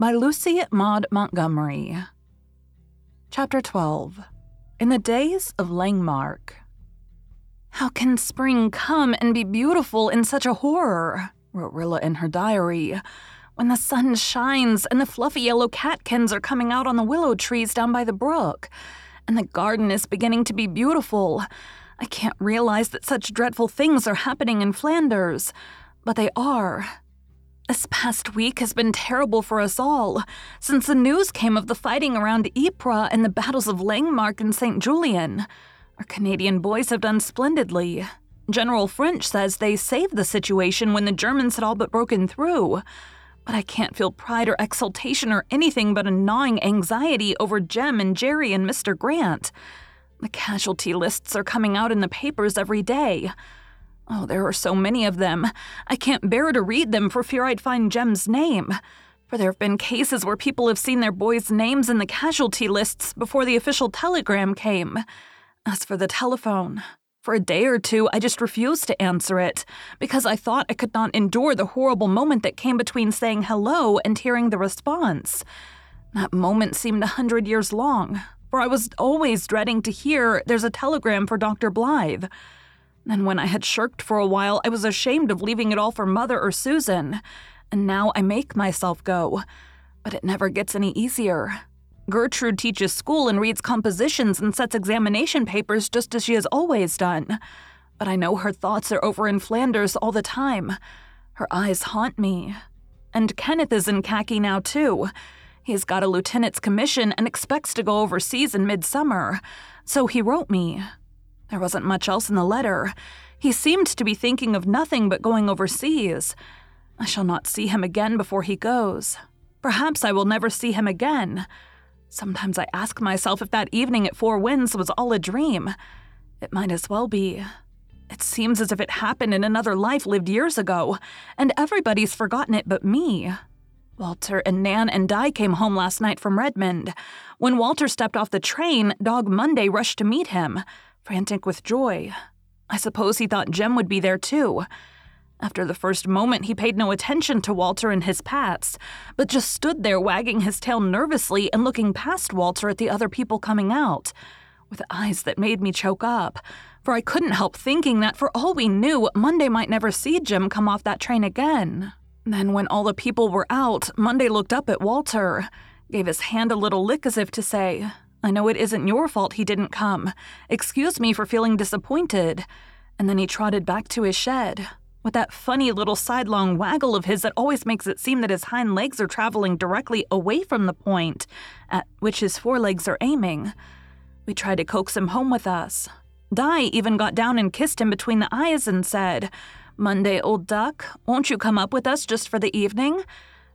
by Lucy Maud Montgomery. Chapter 12 In the Days of Langemarck. How can spring come and be beautiful in such a horror? wrote Rilla in her diary. When the sun shines and the fluffy yellow catkins are coming out on the willow trees down by the brook, and the garden is beginning to be beautiful. I can't realize that such dreadful things are happening in Flanders, but they are. This past week has been terrible for us all, since the news came of the fighting around Ypres and the battles of Langemarck and St. Julien. Our Canadian boys have done splendidly. General French says they saved the situation when the Germans had all but broken through. But I can't feel pride or exultation or anything but a gnawing anxiety over Jem and Jerry and Mr. Grant. The casualty lists are coming out in the papers every day. Oh, there are so many of them. I can't bear to read them for fear I'd find Jem's name. For there have been cases where people have seen their boys' names in the casualty lists before the official telegram came. As for the telephone, for a day or two I just refused to answer it because I thought I could not endure the horrible moment that came between saying hello and hearing the response. That moment seemed a hundred years long, for I was always dreading to hear there's a telegram for Dr. Blythe. And when I had shirked for a while, I was ashamed of leaving it all for Mother or Susan. And now I make myself go. But it never gets any easier. Gertrude teaches school and reads compositions and sets examination papers just as she has always done. But I know her thoughts are over in Flanders all the time. Her eyes haunt me. And Kenneth is in khaki now, too. He's got a lieutenant's commission and expects to go overseas in midsummer. So he wrote me. There wasn't much else in the letter. He seemed to be thinking of nothing but going overseas. I shall not see him again before he goes. Perhaps I will never see him again. Sometimes I ask myself if that evening at Four Winds was all a dream. It might as well be. It seems as if it happened in another life lived years ago, and everybody's forgotten it but me. Walter and Nan and Di came home last night from Redmond. When Walter stepped off the train, Dog Monday rushed to meet him frantic with joy. I suppose he thought Jem would be there too. After the first moment, he paid no attention to Walter and his pats, but just stood there wagging his tail nervously and looking past Walter at the other people coming out, with eyes that made me choke up. For I couldn't help thinking that for all we knew, Monday might never see Jem come off that train again. Then, when all the people were out, Monday looked up at Walter, gave his hand a little lick as if to say, I know it isn't your fault he didn't come. Excuse me for feeling disappointed. And then he trotted back to his shed, with that funny little sidelong waggle of his that always makes it seem that his hind legs are traveling directly away from the point at which his forelegs are aiming. We tried to coax him home with us. Di even got down and kissed him between the eyes and said, Monday, old duck, won't you come up with us just for the evening?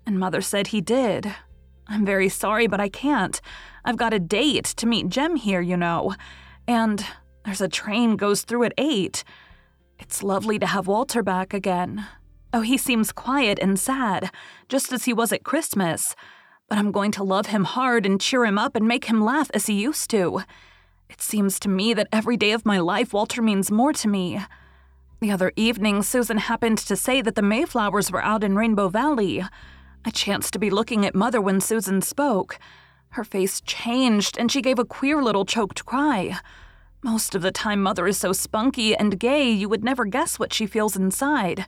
And Mother said he did. I'm very sorry, but I can't. I've got a date to meet Jem here, you know. And there's a train goes through at 8. It's lovely to have Walter back again. Oh, he seems quiet and sad, just as he was at Christmas. But I'm going to love him hard and cheer him up and make him laugh as he used to. It seems to me that every day of my life Walter means more to me. The other evening, Susan happened to say that the Mayflowers were out in Rainbow Valley. I chanced to be looking at Mother when Susan spoke. Her face changed, and she gave a queer little choked cry. Most of the time, Mother is so spunky and gay you would never guess what she feels inside.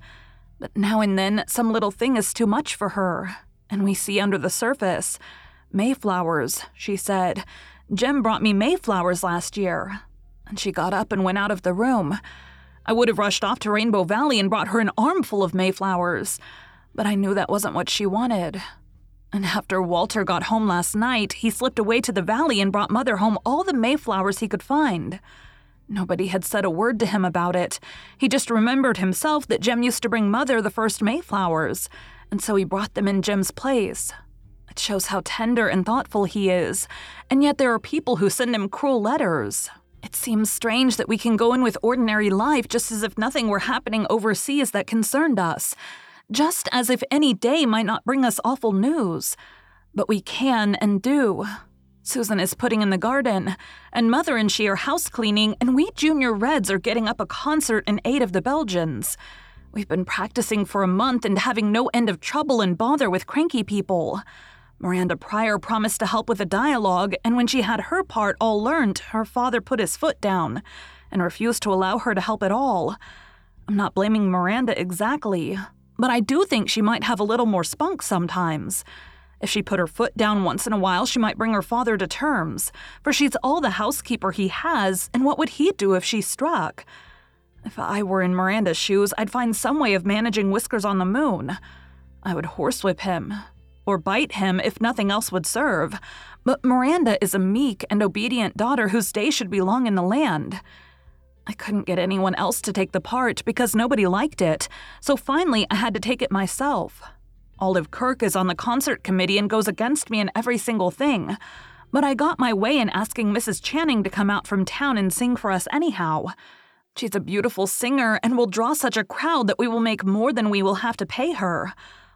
But now and then, some little thing is too much for her, and we see under the surface. Mayflowers, she said. Jem brought me Mayflowers last year. And she got up and went out of the room. I would have rushed off to Rainbow Valley and brought her an armful of Mayflowers, but I knew that wasn't what she wanted. And after Walter got home last night, he slipped away to the valley and brought Mother home all the Mayflowers he could find. Nobody had said a word to him about it. He just remembered himself that Jem used to bring Mother the first Mayflowers, and so he brought them in Jem's place. It shows how tender and thoughtful he is, and yet there are people who send him cruel letters. It seems strange that we can go in with ordinary life just as if nothing were happening overseas that concerned us just as if any day might not bring us awful news. But we can and do. Susan is putting in the garden, and Mother and she are house cleaning, and we Junior Reds are getting up a concert in aid of the Belgians. We've been practicing for a month and having no end of trouble and bother with cranky people. Miranda Pryor promised to help with the dialogue, and when she had her part all learned, her father put his foot down and refused to allow her to help at all. I'm not blaming Miranda exactly, but I do think she might have a little more spunk sometimes. If she put her foot down once in a while, she might bring her father to terms, for she's all the housekeeper he has, and what would he do if she struck? If I were in Miranda's shoes, I'd find some way of managing Whiskers on the moon. I would horsewhip him, or bite him if nothing else would serve. But Miranda is a meek and obedient daughter whose day should be long in the land. I couldn't get anyone else to take the part because nobody liked it, so finally I had to take it myself. Olive Kirk is on the concert committee and goes against me in every single thing, but I got my way in asking Mrs. Channing to come out from town and sing for us anyhow. She's a beautiful singer and will draw such a crowd that we will make more than we will have to pay her.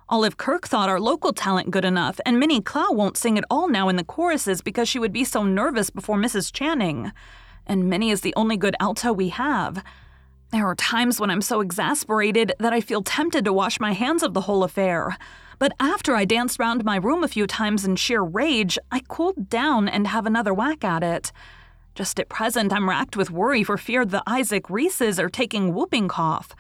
Olive Kirk thought our local talent good enough, and Minnie Clow won't sing at all now in the choruses because she would be so nervous before Mrs. Channing and Minnie is the only good alto we have. There are times when I'm so exasperated that I feel tempted to wash my hands of the whole affair. But after I danced round my room a few times in sheer rage, I cooled down and have another whack at it. Just at present, I'm racked with worry for fear the Isaac Reeses are taking whooping cough.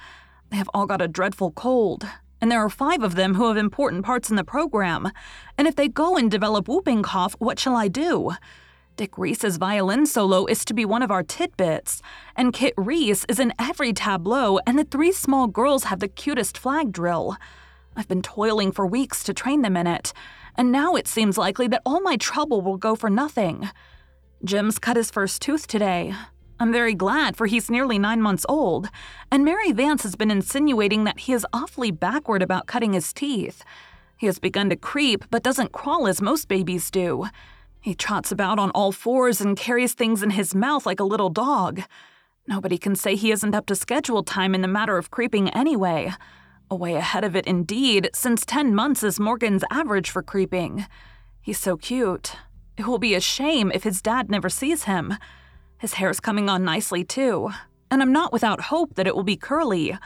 They have all got a dreadful cold, and there are five of them who have important parts in the program. And if they go and develop whooping cough, what shall I do? Dick Reese's violin solo is to be one of our tidbits, and Kit Reese is in every tableau, and the three small girls have the cutest flag drill. I've been toiling for weeks to train them in it, and now it seems likely that all my trouble will go for nothing. Jims cut his first tooth today. I'm very glad, for he's nearly nine months old, and Mary Vance has been insinuating that he is awfully backward about cutting his teeth. He has begun to creep, but doesn't crawl as most babies do. He trots about on all fours and carries things in his mouth like a little dog. Nobody can say he isn't up to schedule time in the matter of creeping anyway. Away ahead of it indeed, since 10 months is Morgan's average for creeping. He's so cute. It will be a shame if his dad never sees him. His hair's coming on nicely too, and I'm not without hope that it will be curly.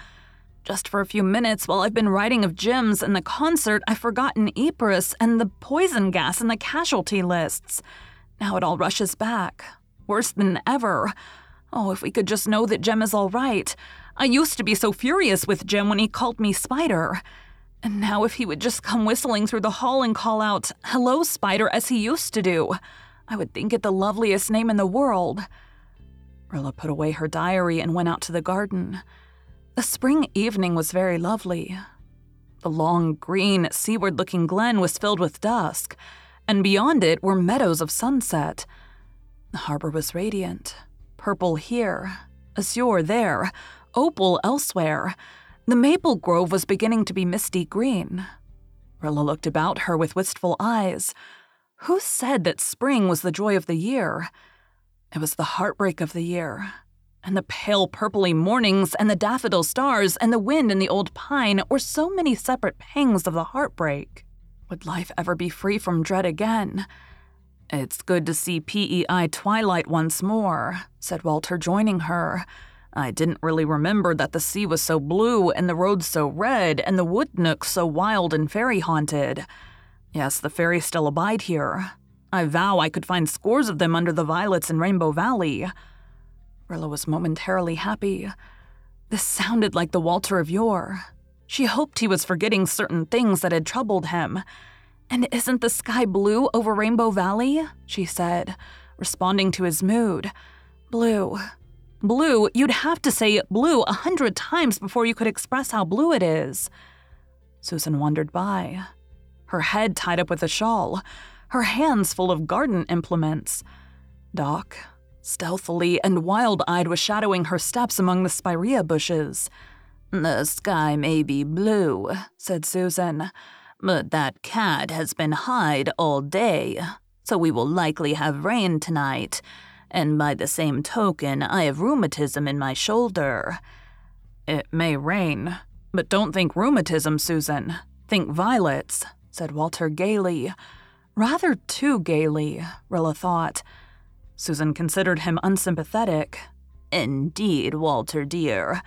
Just for a few minutes while I've been writing of Jims and the concert, I've forgotten Ypres and the poison gas and the casualty lists. Now it all rushes back. Worse than ever. Oh, if we could just know that Jem is all right. I used to be so furious with Jem when he called me Spider. And now if he would just come whistling through the hall and call out, Hello, Spider, as he used to do, I would think it the loveliest name in the world. Rilla put away her diary and went out to the garden. The spring evening was very lovely. The long, green, seaward looking glen was filled with dusk, and beyond it were meadows of sunset. The harbor was radiant purple here, azure there, opal elsewhere. The maple grove was beginning to be misty green. Rilla looked about her with wistful eyes. Who said that spring was the joy of the year? It was the heartbreak of the year and the pale purply mornings, and the daffodil stars, and the wind in the old pine were so many separate pangs of the heartbreak. Would life ever be free from dread again? It's good to see PEI Twilight once more, said Walter, joining her. I didn't really remember that the sea was so blue and the roads so red and the wood nooks so wild and fairy haunted. Yes, the fairies still abide here. I vow I could find scores of them under the violets in Rainbow Valley. Rilla was momentarily happy. This sounded like the Walter of yore. She hoped he was forgetting certain things that had troubled him. And isn't the sky blue over Rainbow Valley? she said, responding to his mood. Blue. Blue, you'd have to say blue a hundred times before you could express how blue it is. Susan wandered by, her head tied up with a shawl, her hands full of garden implements. Doc, stealthily and wild eyed, was shadowing her steps among the spirea bushes. The sky may be blue, said Susan, but that cat has been Hyde all day, so we will likely have rain tonight and by the same token, I have rheumatism in my shoulder. It may rain, but don't think rheumatism, Susan. Think violets, said Walter gaily. Rather too gaily, Rilla thought. Susan considered him unsympathetic. Indeed, Walter dear.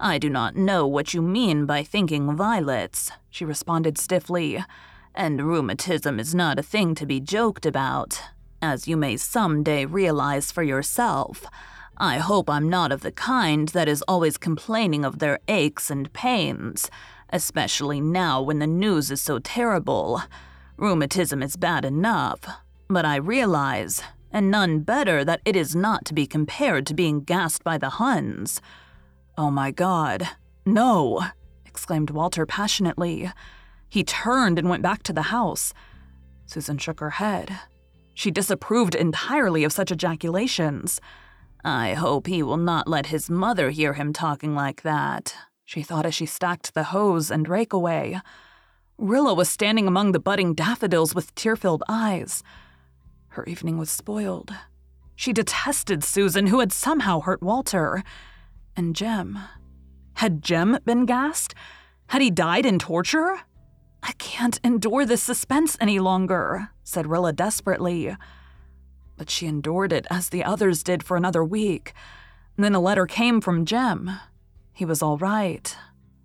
I do not know what you mean by thinking violets, she responded stiffly. And rheumatism is not a thing to be joked about as you may someday realize for yourself. I hope I'm not of the kind that is always complaining of their aches and pains, especially now when the news is so terrible. Rheumatism is bad enough, but I realize, and none better, that it is not to be compared to being gassed by the Huns. Oh my god, no, exclaimed Walter passionately. He turned and went back to the house. Susan shook her head. She disapproved entirely of such ejaculations. I hope he will not let his mother hear him talking like that, she thought as she stacked the hose and rake away. Rilla was standing among the budding daffodils with tear filled eyes. Her evening was spoiled. She detested Susan, who had somehow hurt Walter. And Jem. Had Jem been gassed? Had he died in torture? I can't endure this suspense any longer, said Rilla desperately. But she endured it as the others did for another week. Then a letter came from Jem. He was all right.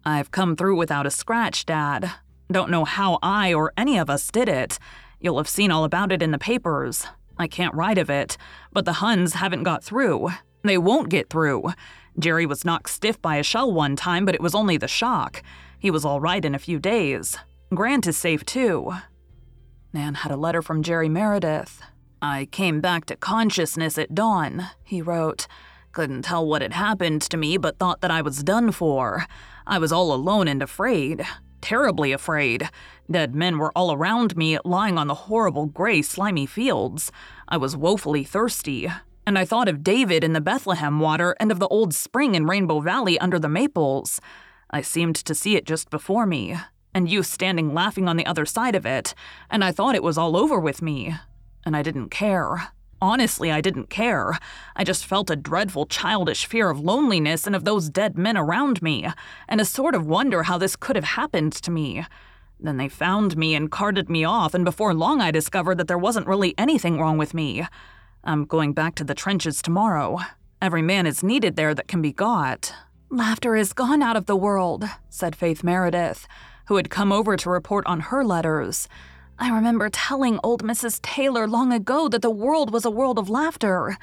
I've come through without a scratch, Dad. Don't know how I or any of us did it. You'll have seen all about it in the papers. I can't write of it, but the Huns haven't got through. They won't get through. Jerry was knocked stiff by a shell one time, but it was only the shock. He was all right in a few days. Grant is safe too. Nan had a letter from Jerry Meredith. I came back to consciousness at dawn, he wrote. Couldn't tell what had happened to me, but thought that I was done for. I was all alone and afraid. Terribly afraid. Dead men were all around me, lying on the horrible gray, slimy fields. I was woefully thirsty. And I thought of David in the Bethlehem water and of the old spring in Rainbow Valley under the maples. I seemed to see it just before me, and you standing laughing on the other side of it, and I thought it was all over with me. And I didn't care. Honestly, I didn't care. I just felt a dreadful childish fear of loneliness and of those dead men around me, and a sort of wonder how this could have happened to me. Then they found me and carted me off, and before long I discovered that there wasn't really anything wrong with me. I'm going back to the trenches tomorrow. Every man is needed there that can be got. Laughter is gone out of the world, said Faith Meredith who had come over to report on her letters. I remember telling old Mrs. Taylor long ago that the world was a world of laughter,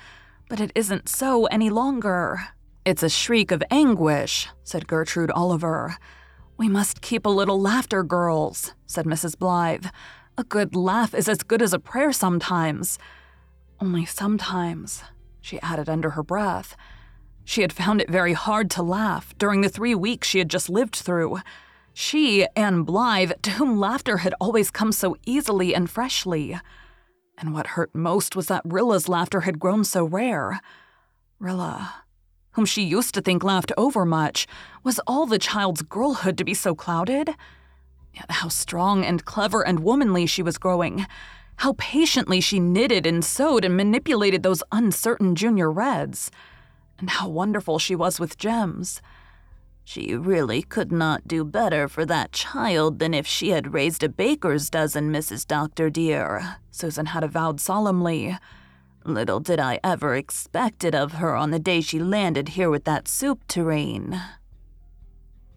but it isn't so any longer. It's a shriek of anguish, said Gertrude Oliver. We must keep a little laughter, girls, said Mrs. Blythe. A good laugh is as good as a prayer sometimes. Only sometimes, she added under her breath. She had found it very hard to laugh during the three weeks she had just lived through. She, Anne Blythe, to whom laughter had always come so easily and freshly. And what hurt most was that Rilla's laughter had grown so rare. Rilla, whom she used to think laughed overmuch, was all the child's girlhood to be so clouded? Yet how strong and clever and womanly she was growing. How patiently she knitted and sewed and manipulated those uncertain junior reds. And how wonderful she was with Jims. She really could not do better for that child than if she had raised a baker's dozen, Mrs. Doctor dear, Susan had avowed solemnly. Little did I ever expect it of her on the day she landed here with that soup tureen.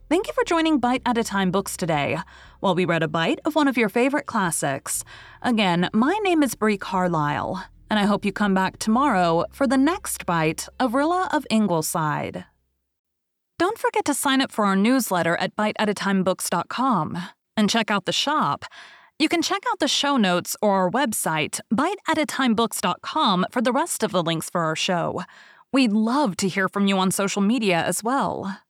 Thank you for joining Bite at a Time Books today, while we read a bite of one of your favorite classics. Again, my name is Bree Carlile, and I hope you come back tomorrow for the next bite of Rilla of Ingleside. Don't forget to sign up for our newsletter at biteatatimebooks.com and check out the shop. You can check out the show notes or our website, biteatatimebooks.com, for the rest of the links for our show. We'd love to hear from you on social media as well.